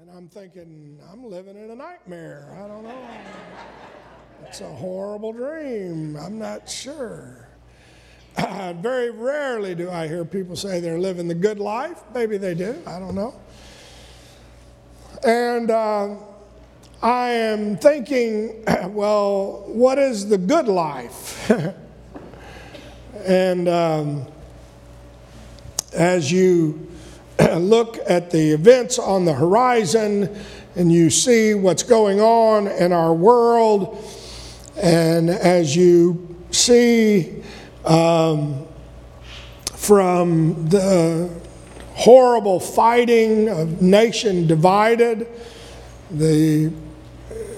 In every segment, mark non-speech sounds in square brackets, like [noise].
And I'm thinking, I'm living in a nightmare. I don't know. It's a horrible dream. I'm not sure. very rarely do I hear people say they're living the good life. Maybe they do. I don't know. And uh, I am thinking, [clears throat] well, what is the good life? [laughs] and um, as you [clears throat] look at the events on the horizon and you see what's going on in our world, and as you see um, from the horrible fighting of nation divided, the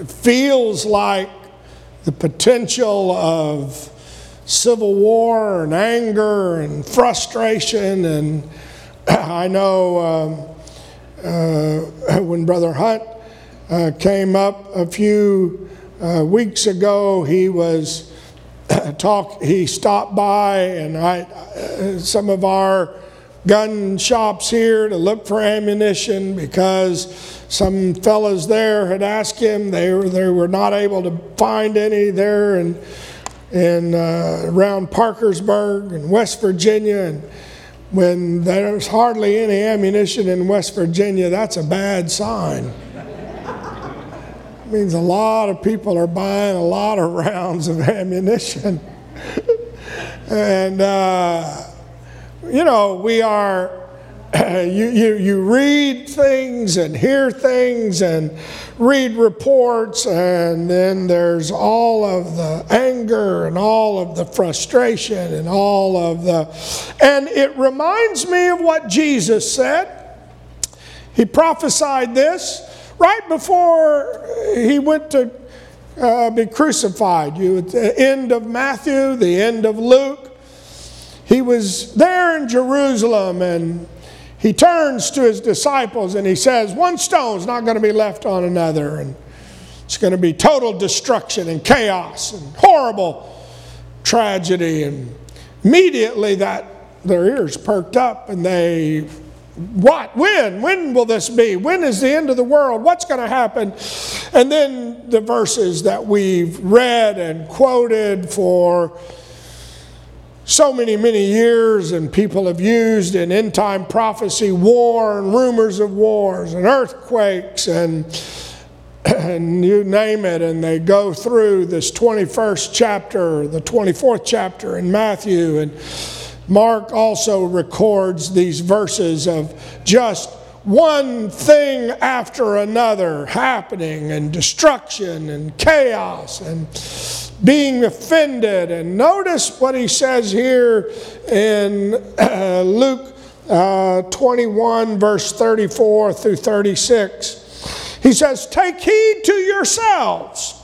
feels like the potential of civil war and anger and frustration. And [coughs] I know um, uh, [coughs] when Brother Hunt uh, came up a few uh, weeks ago, he was [coughs] talk. He stopped by, and I, some of our gun shops here to look for ammunition because some fellas there had asked him. They were, they were not able to find any there and in, uh, around Parkersburg and West Virginia. And when there's hardly any ammunition in West Virginia, that's a bad sign. it means a lot of people are buying a lot of [laughs] rounds of ammunition. [laughs] and uh, you know, we are, [clears throat] you, you, you read things and hear things and read reports, and then there's all of the anger and all of the frustration and all of the. And it reminds me of what Jesus said. He prophesied this right before he went to uh, be crucified. You at the end of Matthew, the end of Luke he was there in Jerusalem and he turns to his disciples and he says, One stone's not going to be left on another, and it's going to be total destruction and chaos and horrible tragedy. And immediately that their ears perked up and they what? When? When will this be? When is the end of the world? What's going to happen? And then the verses that we've read and quoted for so many, many years, and people have used in end time prophecy war and rumors of wars and earthquakes and, [clears throat] and you name it. And they go through this 21st chapter, the 24th chapter in Matthew. And Mark also records these verses of just one thing after another happening and destruction and chaos and being offended. And notice what he says here in [clears throat] uh, Luke uh, 21, verse 34 through 36. He says, Take heed to yourselves,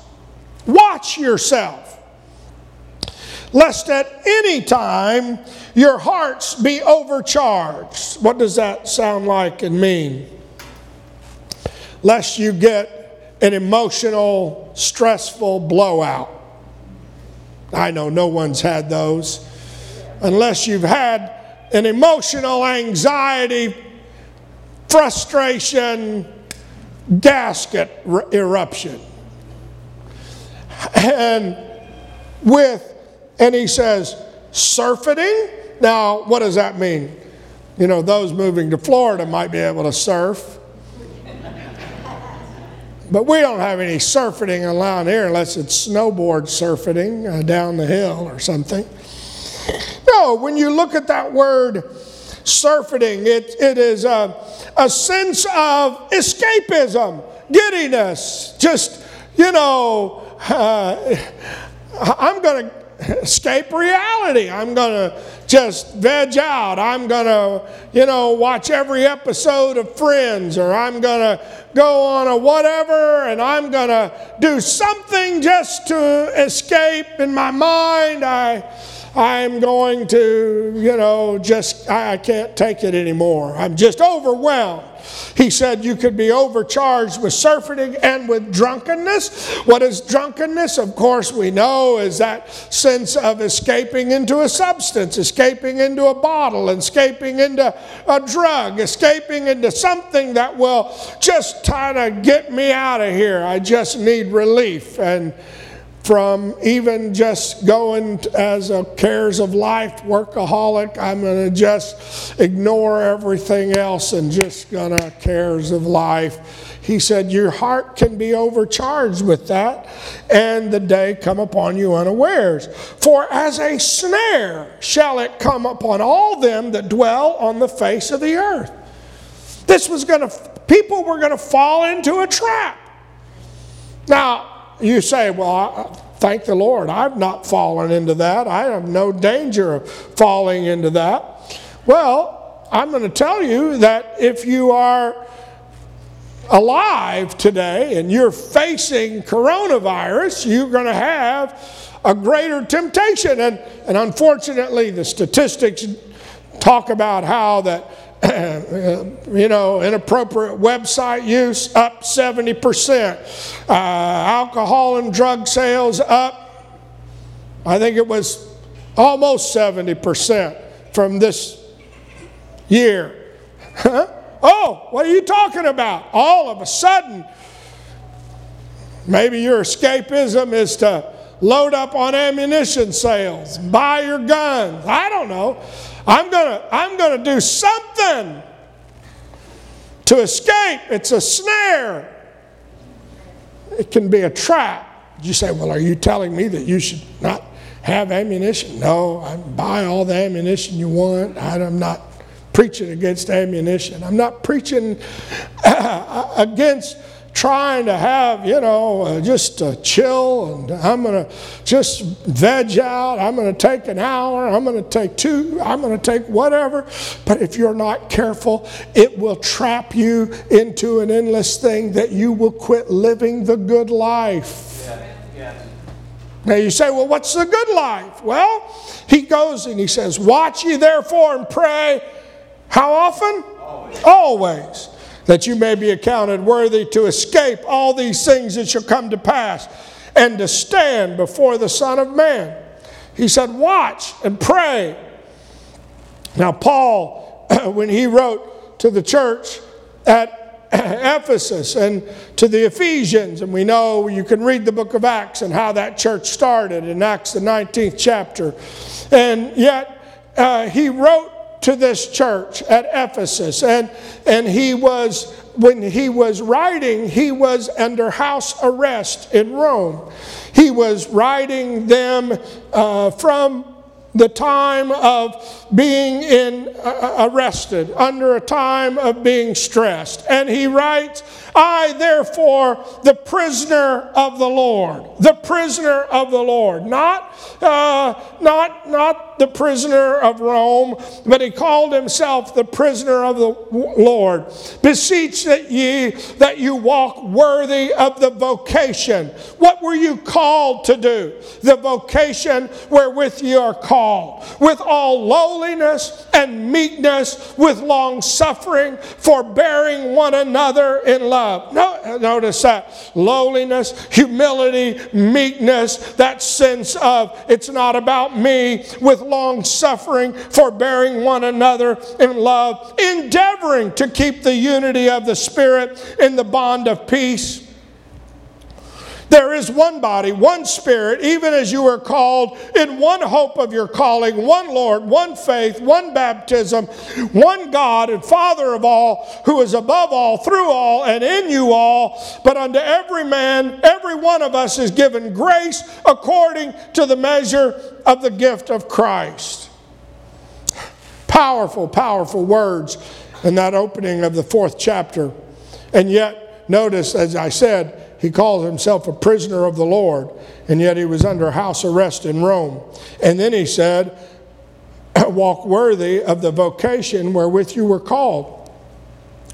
watch yourself, lest at any time your hearts be overcharged. What does that sound like and mean? Lest you get an emotional, stressful blowout. I know no one's had those. Unless you've had an emotional anxiety, frustration, gasket eruption. And with, and he says, surfeiting. Now, what does that mean? You know, those moving to Florida might be able to surf. But we don't have any surfeiting around here unless it's snowboard surfeiting uh, down the hill or something. No, when you look at that word surfeiting, it, it is a, a sense of escapism, giddiness, just, you know, uh, [laughs] I'm going to escape reality. I'm going to just veg out. I'm going to, you know, watch every episode of Friends, or I'm going to go on a whatever, and I'm going to do something just to escape in my mind. I, I'm going to, you know, just, I can't take it anymore. I'm just overwhelmed. He said you could be overcharged with surfeiting and with drunkenness. What is drunkenness? Of course, we know is that sense of escaping into a substance, escaping into a bottle, escaping into a drug, escaping into something that will just try to get me out of here. I just need relief. And from even just going as a cares of life workaholic. I'm going to just ignore everything else and just going to cares of life. He said, Your heart can be overcharged with that, and the day come upon you unawares. For as a snare shall it come upon all them that dwell on the face of the earth. This was going to, people were going to fall into a trap. Now, you say, well, thank the Lord, I've not fallen into that. I have no danger of falling into that. Well, I'm going to tell you that if you are alive today and you're facing coronavirus, you're going to have a greater temptation. And, and unfortunately, the statistics talk about how that [coughs] you know, inappropriate website use up 70%. Uh, alcohol and drug sales up, I think it was almost 70% from this year. Oh, what are you talking about? All of a sudden, maybe your escapism is to load up on ammunition sales, buy your guns. I don't know. I'm going to I'm going to do something to escape. It's a snare. It can be a trap. You say, Well, are you telling me that you should not have ammunition? No, I buy all the ammunition you want. I'm not preaching against ammunition. I'm not preaching [laughs] uh, against trying to have, you know, uh, just uh, chill and I'm going to just veg out. I'm going to take an hour. I'm going to take two. I'm going to take whatever. But if you're not careful, it will trap you into an endless thing that you will quit living the good life. Now you say, well, what's the good life? Well, he goes and he says, Watch ye therefore and pray. How often? Always. Always that you may be accounted worthy to escape all these things that shall come to pass and to stand before the Son of Man. He said, Watch and pray. Now, Paul, [clears throat] when he wrote to the church at [clears throat] Ephesus and to the Ephesians, and we know you can read the book of Acts and how that church started in Acts, the 19th chapter. And yet, uh, he wrote to this church at Ephesus. And, and he was, when he was writing, he was under house arrest in Rome. He was writing them uh, from the time of being in, uh, arrested, under a time of being stressed. And he writes, I, therefore, the prisoner of the Lord, the prisoner of the Lord, not, uh, not, not the prisoner of Rome, but he called himself the prisoner of the Lord. Beseech that ye that you walk worthy of the vocation. What were you called to do? The vocation wherewith you are called, with all lowliness and meekness, with long suffering, forbearing one another in love love. No, notice that. Lowliness, humility, meekness, that sense of it's not about me, with long suffering, forbearing one another in love, endeavoring to keep the unity of the Spirit in the bond of peace. There is one body, one spirit, even as you are called in one hope of your calling, one Lord, one faith, one baptism, one God and Father of all, who is above all, through all, and in you all. But unto every man, every one of us is given grace according to the measure of the gift of Christ. Powerful, powerful words in that opening of the fourth chapter. And yet, notice, as I said, he calls himself a prisoner of the Lord, and yet he was under house arrest in Rome. And then he said, [clears throat] Walk worthy of the vocation wherewith you were called.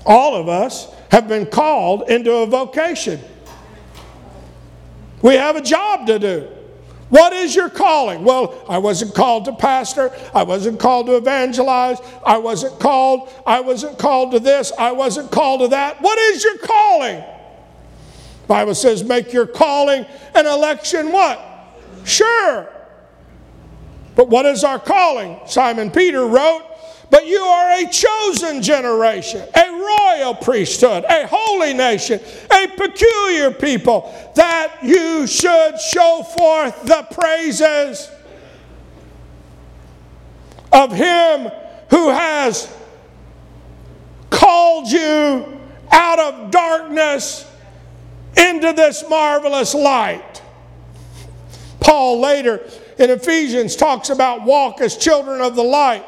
All of us have been called into a vocation. We have a job to do. What is your calling? Well, I wasn't called to pastor. I wasn't called to evangelize. I wasn't called. I wasn't called to this. I wasn't called to that. What is your calling? Bible says make your calling an election what? Sure. But what is our calling? Simon Peter wrote, but you are a chosen generation, a royal priesthood, a holy nation, a peculiar people, that you should show forth the praises of Him who has called you out of darkness into this marvelous light. Paul later in Ephesians talks about walk as children of the light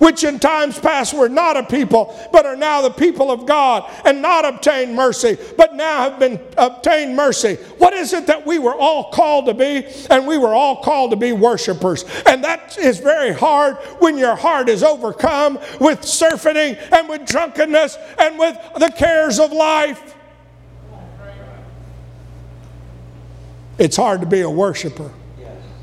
which in times past were not a people, but are now the people of God, and not obtained mercy, but now have been obtained mercy. What is it that we were all called to be? And we were all called to be worshipers. And that is very hard when your heart is overcome with surfeiting and with drunkenness and with the cares of life. It's hard to be a worshiper.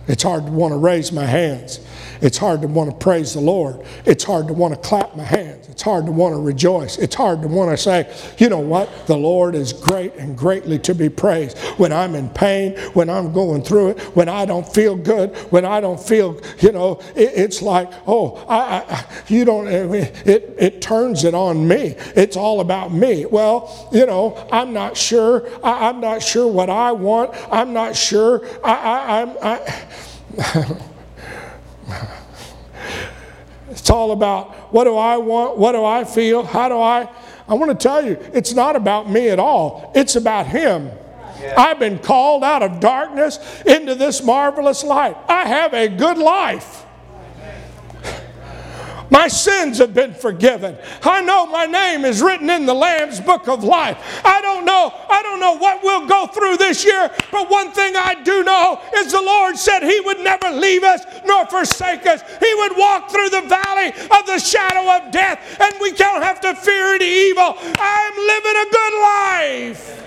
It's hard to want to raise my hands. It's hard to want to praise the Lord. It's hard to want to clap my hands. It's hard to want to rejoice. It's hard to want to say, you know what? The Lord is great and greatly to be praised. When I'm in pain, when I'm going through it, when I don't feel good, when I don't feel, you know, it, it's like, oh, I, I, you don't, it, it turns it on me. It's all about me. Well, you know, I'm not sure. I, am not sure what I want. I'm not sure. I, I, I'm, I, [laughs] it's all about what do I want? What do I feel? How do I? I want to tell you, it's not about me at all. It's about Him. Yeah. I've been called out of darkness into this marvelous light. I have a good life. My sins have been forgiven. I know my name is written in the Lamb's book of life. I don't know, I don't know what we'll go through this year, but one thing I do know is the Lord said He would never leave us nor forsake us. He would walk through the valley of the shadow of death, and we don't have to fear any evil. I'm living a good life.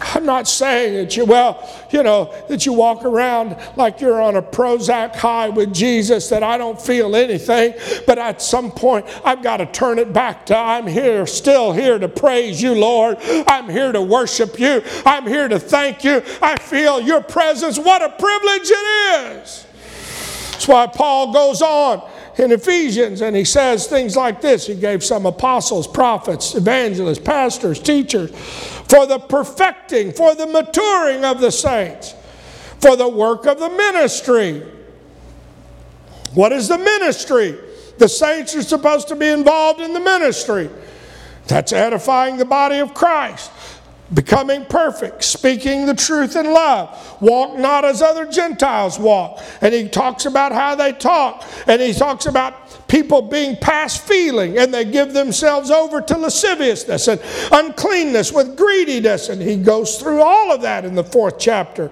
I'm not saying that you, well, you know, that you walk around like you're on a Prozac high with Jesus, that I don't feel anything, but at some point I've got to turn it back to I'm here, still here to praise you, Lord. I'm here to worship you. I'm here to thank you. I feel your presence. What a privilege it is. That's why Paul goes on in Ephesians, and he says things like this. He gave some apostles, prophets, evangelists, pastors, teachers for the perfecting, for the maturing of the saints, for the work of the ministry. What is the ministry? The saints are supposed to be involved in the ministry. That's edifying the body of Christ becoming perfect, speaking the truth in love. Walk not as other Gentiles walk. And he talks about how they talk. And he talks about people being past feeling and they give themselves over to lasciviousness and uncleanness with greediness. And he goes through all of that in the fourth chapter.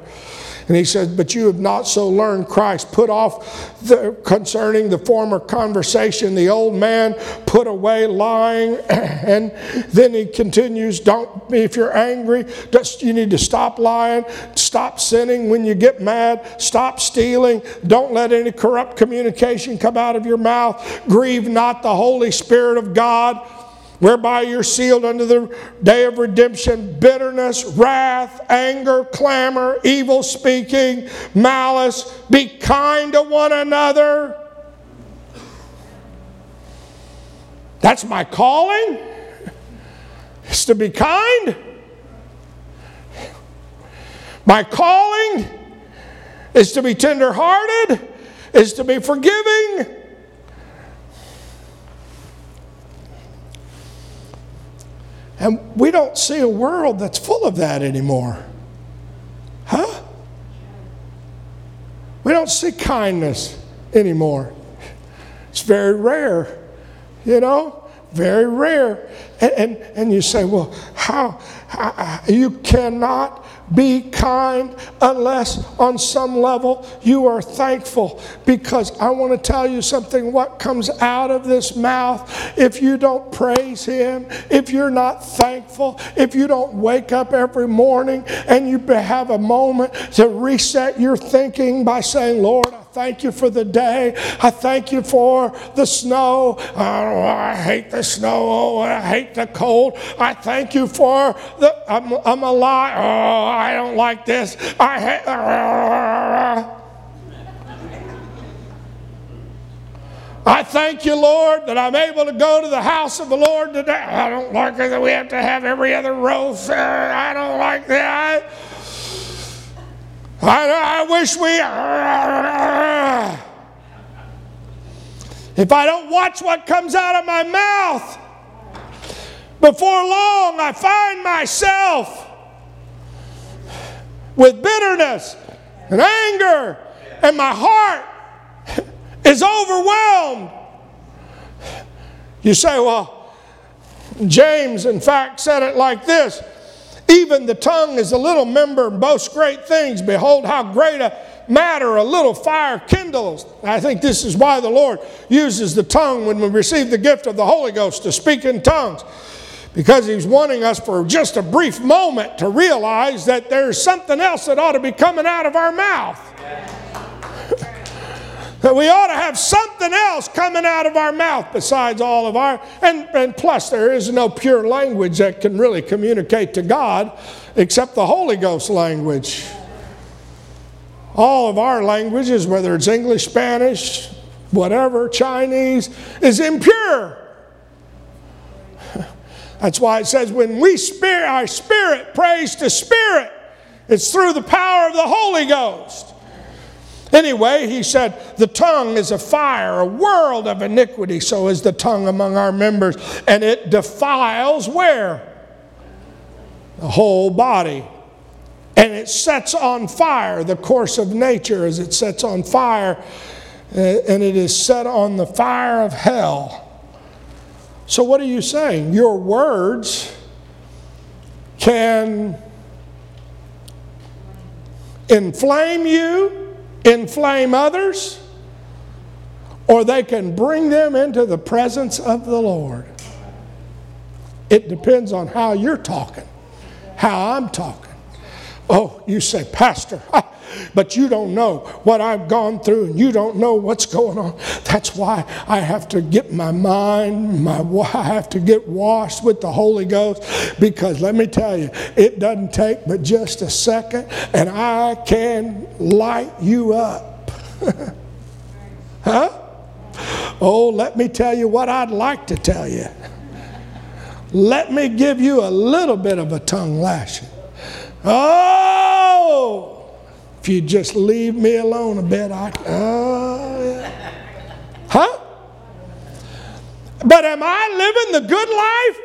And he says, But you have not so learned Christ. Put off the, concerning the former conversation, the old man, put away lying. [clears throat] And then he continues, Don't, if you're angry, just, you need to stop lying, stop sinning when you get mad, stop stealing, don't let any corrupt communication come out of your mouth, grieve not the Holy Spirit of God whereby you're sealed unto the day of redemption bitterness, wrath, anger, clamor, evil speaking, malice. Be kind to one another. That's my calling, is to be kind. My calling is to be tenderhearted, is to be forgiving And we don't see a world that's full of that anymore. Huh? We don't see kindness anymore. It's very rare, you know? very rare. And, and, and you say, well, how, how? You cannot be kind unless on some level you are thankful. Because I want to tell you something what comes out of this mouth, if you don't praise Him, if you're not thankful, if you don't wake up every morning and you have a moment to reset your thinking by saying, Lord, I thank you for the day. I thank you for the snow. Oh, I hate the snow. Oh, I hate the cold. I thank you for the, I'm, I'm alive. Oh, I don't like this. I hate. I thank you, Lord, that I'm able to go to the house of the Lord today. I don't like it that we have to have every other row fair. I don't like that. I wish we. If I don't watch what comes out of my mouth, before long I find myself with bitterness and anger, and my heart is overwhelmed. You say, well, James, in fact, said it like this even the tongue is a little member and boasts great things. Behold, how great a matter a little fire kindles. I think this is why the Lord uses the tongue when we receive the gift of the Holy Ghost to speak in tongues. Because He's wanting us for just a brief moment to realize that there's something else that ought to be coming out of our mouth. That we ought to have something else coming out of our mouth besides all of our, and, and plus, there is no pure language that can really communicate to God except the Holy Ghost language. All of our languages, whether it's English, Spanish, whatever, Chinese, is impure. [laughs] That's why it says when we spirit, our spirit prays to spirit, it's through the power of the Holy Ghost. Anyway, he said, the tongue is a fire, a world of iniquity. So is the tongue among our members. And it defiles where? The whole body. And it sets on fire the course of nature as it sets on fire. Uh, and it is set on the fire of hell. So, what are you saying? Your words can inflame you inflame others, or they can bring them into the presence of the Lord. It depends on how you're talking, how I'm talking. Oh, you say, Pastor, [laughs] but you don't know what I've gone through and you don't know what's going on. That's why I have to get my mind, my, [laughs] I have to get washed with the Holy Ghost because let me tell you, it doesn't take but just a second and I can light you up. [laughs] huh? Oh, let me tell you what I'd like to tell you. Let me give you a little bit of a tongue lashing. Oh! If you just leave me alone a bit, I. Uh, huh? But am I living the good life?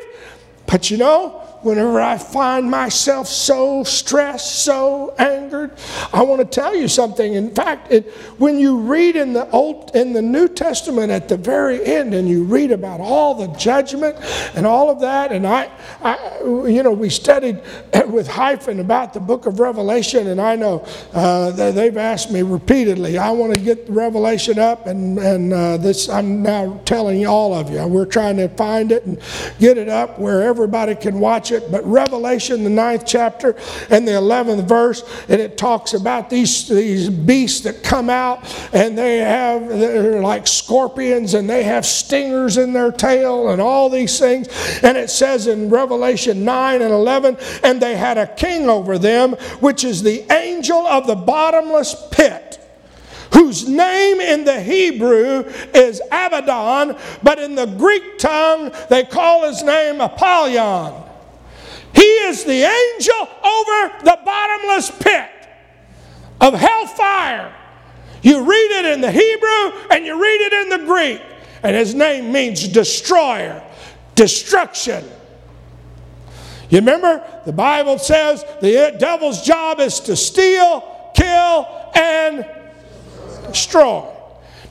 But you know, whenever I find myself so stressed, so angered. I want to tell you something. In fact, it, when you read in the Old, in the New Testament at the very end, and you read about all the judgment and all of that, and I, I you know, we studied [laughs] with hyphen about the Book of Revelation, and I know uh, they've asked me repeatedly. I want to get Revelation up, and and uh, this I'm now telling all of you. We're trying to find it and get it up where everybody can watch it, but Revelation, the ninth chapter and the 11th verse, and it talks about these, these beasts that come out and they have, they're like scorpions and they have stingers in their tail and all these things. And it says in Revelation 9 and 11, and they had a king over them, which is the angel of the bottomless pit whose name in the Hebrew is Abaddon, but in the Greek tongue they call his name Apollyon. He is the angel over the bottomless pit of hellfire. You read it in the Hebrew and you read it in the Greek, and his name means destroyer, destruction. You remember the Bible says the devil's job is to steal, kill, and destroy.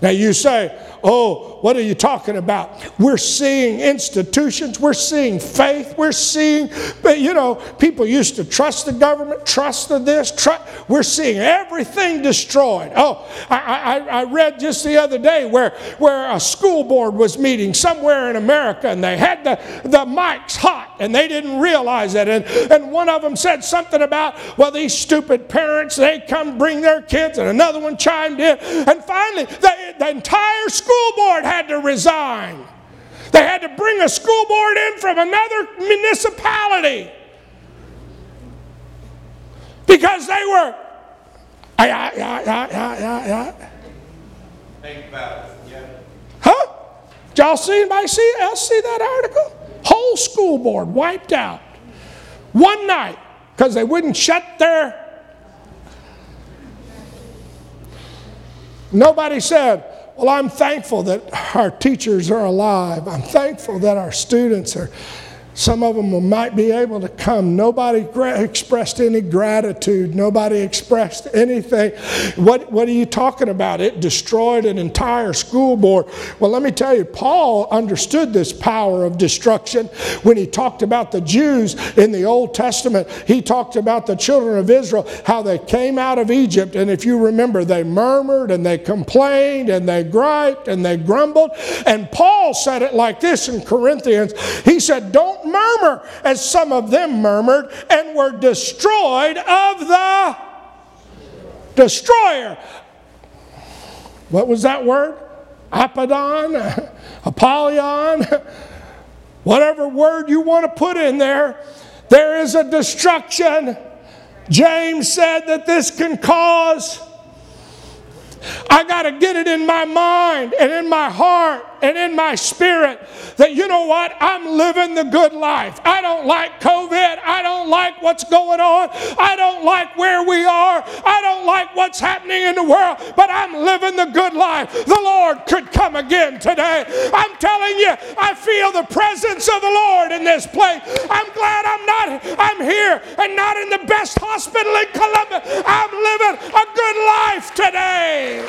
Now you say, oh, what are you talking about? We're seeing institutions, we're seeing faith, we're seeing, but you know, people used to trust the government, trust the this, trust, we're seeing everything destroyed. Oh, I, I, I read just the other day where, where a school board was meeting somewhere in America and they had the, the mics hot and they didn't realize it. And, and one of them said something about, well, these stupid parents, they come bring their kids, and another one chimed in. And finally, the, the entire school board had to resign. They had to bring a school board in from another municipality because they were. Yeah, yeah, yeah, yeah, yeah. Think about it. Yeah. Huh? Did y'all see anybody see, else see that article? Whole school board wiped out. One night because they wouldn't shut their. Nobody said, Well, I'm thankful that our teachers are alive. I'm thankful that our students are some of them might be able to come. Nobody expressed any gratitude. Nobody expressed anything. What, what are you talking about? It destroyed an entire school board. Well, let me tell you, Paul understood this power of destruction when he talked about the Jews in the Old Testament. He talked about the children of Israel, how they came out of Egypt. And if you remember, they murmured and they complained and they griped and they grumbled. And Paul said it like this in Corinthians He said, Don't murmur as some of them murmured and were destroyed of the destroyer. What was that word? [laughs] Apollyon, Apollyon, [laughs] whatever word you want to put in there, there is a destruction. James said that this can cause. I got to get it in my mind and in my heart and in my spirit that, you know what, I'm living the good life. I don't like COVID. I don't like what's going on. I don't like where we are. I don't like what's happening in the world, but I'm living the good life. The Lord could come again today. I'm telling you, I feel the presence of the Lord in this place. I'm glad I'm not, I'm here and not in the best hospital in Columbus. I'm living a good life today.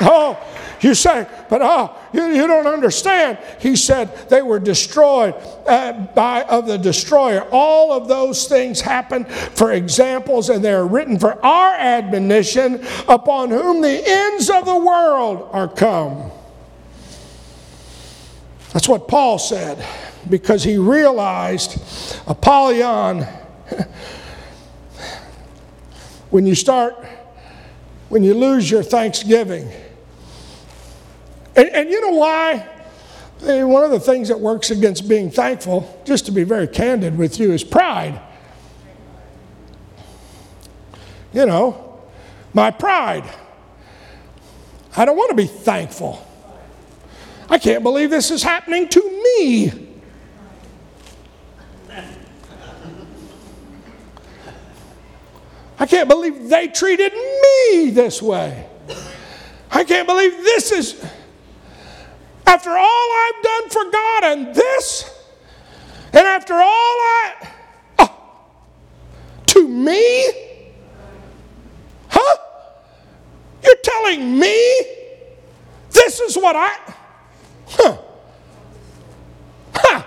Oh, you say, but oh, you, you don't understand. He said they were destroyed uh, by of the destroyer. All of those things happened for examples, and they are written for our admonition, upon whom the ends of the world are come. That's what Paul said, because he realized Apollyon. [laughs] when you start, when you lose your thanksgiving and, and you know why? One of the things that works against being thankful, just to be very candid with you, is pride. You know, my pride. I don't want to be thankful. I can't believe this is happening to me. I can't believe they treated me this way. I can't believe this is. After all I've done for God and this, and after all I. Oh, to me? Huh? You're telling me this is what I. Huh. Huh.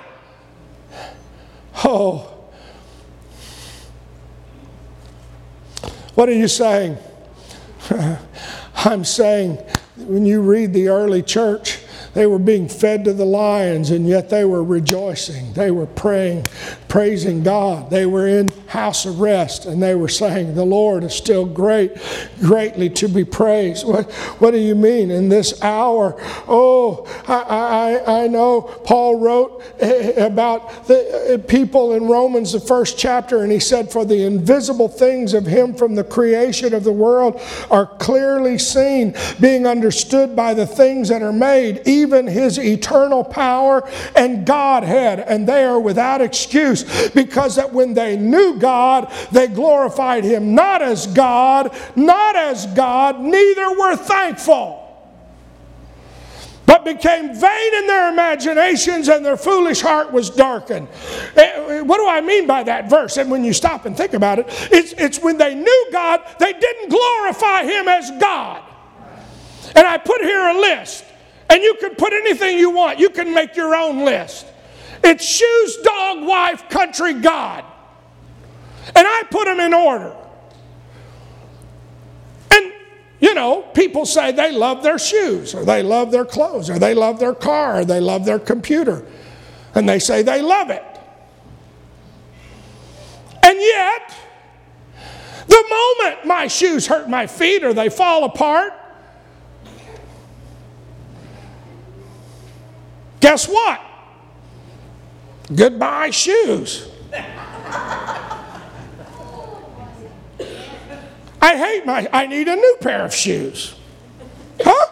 Oh. What are you saying? [laughs] I'm saying when you read the early church, they were being fed to the lions, and yet they were rejoicing. They were praying, praising God. They were in house arrest, and they were saying, The Lord is still great, greatly to be praised. What, what do you mean in this hour? Oh, I, I, I know Paul wrote eh, about the eh, people in Romans, the first chapter, and he said, For the invisible things of him from the creation of the world are clearly seen, being understood by the things that are made even his eternal power and Godhead, and they are without excuse because that when they knew God, they glorified him not as God, not as God, neither were thankful but became vain in their imaginations and their foolish heart was darkened. Eh, what do I mean by that verse? And when you stop and think about it, it's, it's when they knew God, they didn't glorify Him as God. And I put here a list. And you can put anything you want. You can make your own list. It's shoes, dog, wife, country, God. And I put them in order. And, you know, people say they love their shoes, or they love their clothes, or they love their car, or they love their computer. And they say they love it. And yet, the moment my shoes hurt my feet or they fall apart, guess what? Goodbye, shoes. I hate my, I need a new pair of shoes. Huh?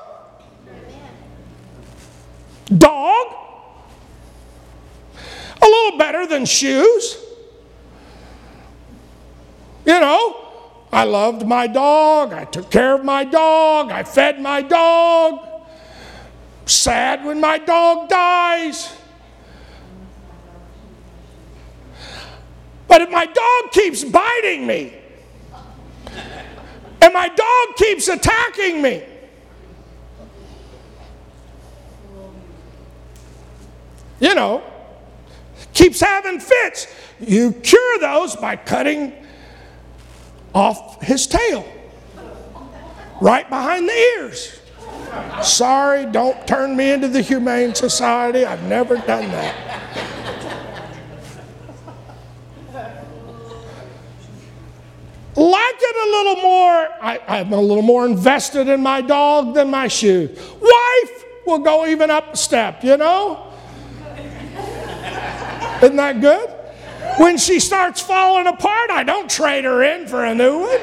Dog? A little better than shoes. You know, I loved my dog. I took care of my dog. I fed my dog. Sad when my dog dies. But if my dog keeps biting me, and my dog keeps attacking me, you know, keeps having fits, you cure those by cutting off his tail, right behind the ears. Sorry, don't turn me into the Humane Society. I've never done that. like it a little more. I, I'm a little more invested in my dog than my shoes. Wife will go even up a step, you know? Isn't that good? When she starts falling apart, I don't trade her in for a new one.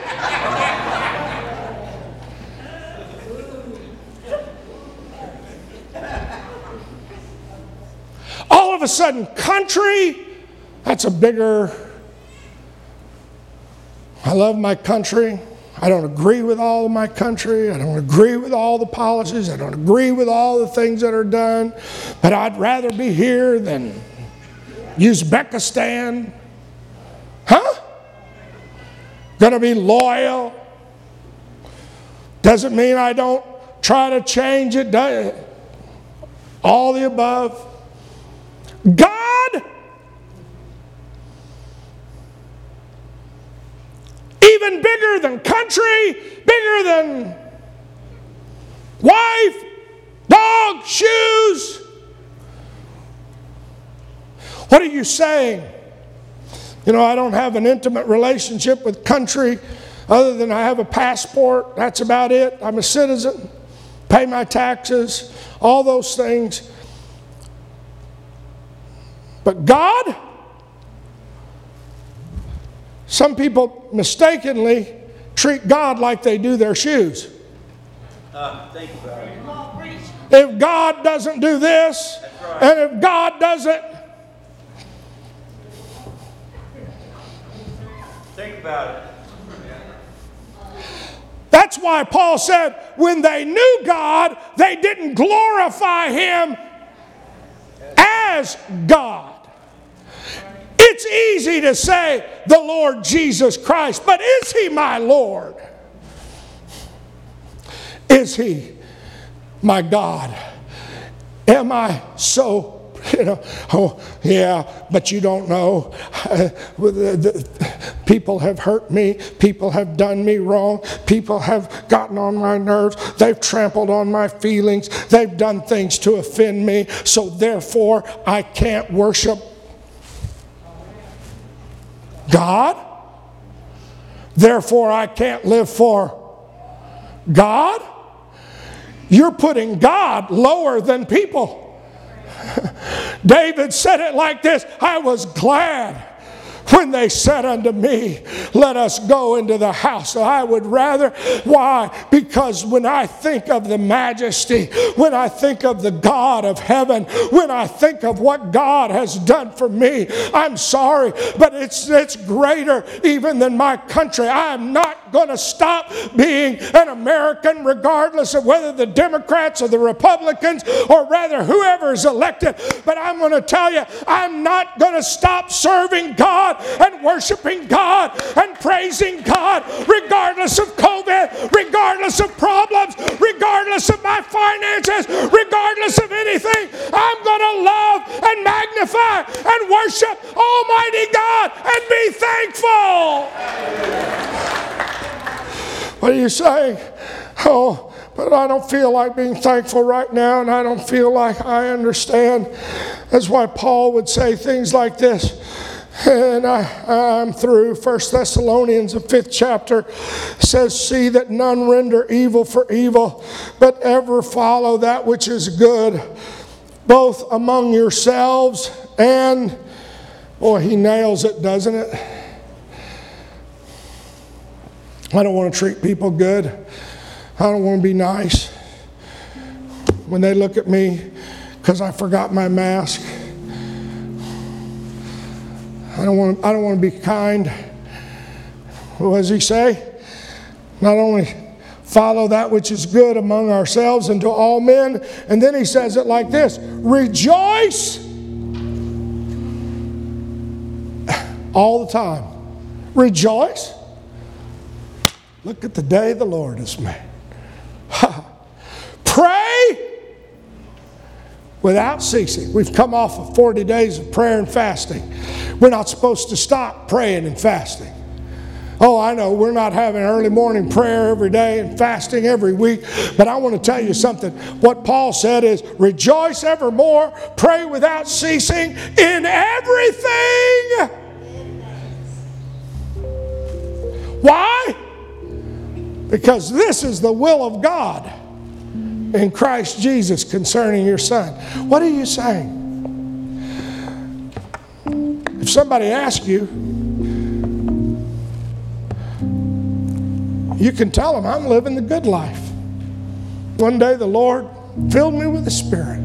All of a sudden, country, that's a bigger I love my country. I don't agree with all of my country. I don't agree with all the policies. I don't agree with all the things that are done. But I'd rather be here than Uzbekistan. Huh? Gonna be loyal. Doesn't mean I don't try to change it. All the above. God even bigger than country, bigger than wife, dog, shoes. What are you saying? You know, I don't have an intimate relationship with country other than I have a passport. That's about it. I'm a citizen, pay my taxes, all those things. But God, some people mistakenly treat God like they do their shoes. Uh, if God doesn't do this, right. and if God doesn't. Think about it. That's why Paul said, when they knew God, they didn't glorify Him as God. It's easy to say the Lord Jesus Christ, but is He my Lord? Is He my God? Am I so you know, oh, yeah, but you don't know. Uh, people have hurt me. People have done me wrong. People have gotten on my nerves. They've trampled on my feelings. They've done things to offend me. So therefore, I can't worship God. Therefore, I can't live for God. You're putting God lower than people. [laughs] David said it like this I was glad when they said unto me, Let us go into the house. I would rather. Why? Because when I think of the majesty, when I think of the God of heaven, when I think of what God has done for me, I'm sorry, but it's, it's greater even than my country. I am not going to stop being an American regardless of whether the Democrats or the Republicans or rather whoever is elected. But I'm going to tell you, I'm not going to stop serving God And worshiping God and praising God, regardless of COVID, regardless of problems, regardless of my finances, regardless of anything. I'm going to love and magnify and worship Almighty God and be thankful. What are you saying? Oh, but I don't feel like being thankful right now, and I don't feel like I understand. That's why Paul would say things like this. And I, am through. First Thessalonians, the fifth chapter, says, See that none render evil for evil, but ever follow that which is good, both among yourselves and, boy, he nails it, doesn't it? I don't want to treat people good. I don't want to be nice. When they look at me because I forgot my mask, don't want, I don't want to be kind. What does he say? Not only follow that which is good among ourselves and to all men, and then he says it like this rejoice all the time. Rejoice. Look at the day the Lord has made. [laughs] Pray without ceasing. We've come off of 40 days of prayer and fasting. We're not supposed to stop praying and fasting. Oh, I know we're not having early morning prayer every day and fasting every week, but I want to tell you something. What Paul said is rejoice evermore, pray without ceasing in everything. Why? Because this is the will of God in Christ Jesus concerning your son. What are you saying? If somebody asks you, you can tell them, I'm living the good life. One day the Lord filled me with the Spirit.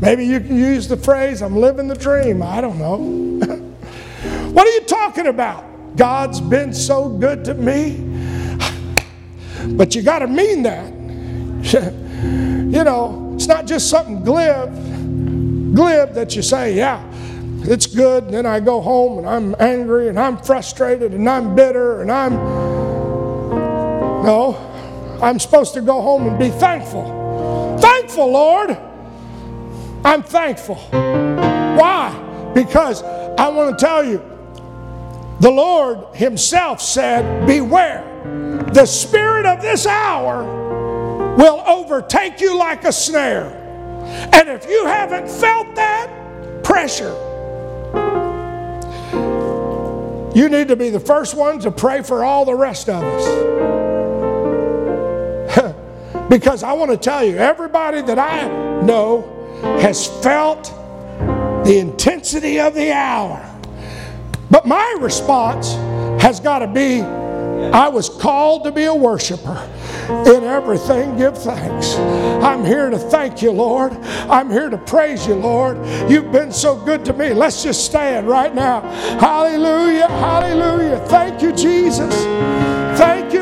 Maybe you can use the phrase, I'm living the dream. I don't know. [laughs] what are you talking about? God's been so good to me. But you got to mean that. [laughs] you know, it's not just something glib, glib that you say, yeah, it's good. And then I go home and I'm angry and I'm frustrated and I'm bitter and I'm. No, I'm supposed to go home and be thankful. Thankful, Lord. I'm thankful. Why? Because I want to tell you, the Lord Himself said, Beware, the spirit of this hour will overtake you like a snare. And if you haven't felt that pressure, you need to be the first one to pray for all the rest of us. [laughs] because I want to tell you, everybody that I know has felt the intensity of the hour. But my response has got to be I was called to be a worshiper. In everything, give thanks. I'm here to thank you, Lord. I'm here to praise you, Lord. You've been so good to me. Let's just stand right now. Hallelujah. Hallelujah. Thank you, Jesus. Thank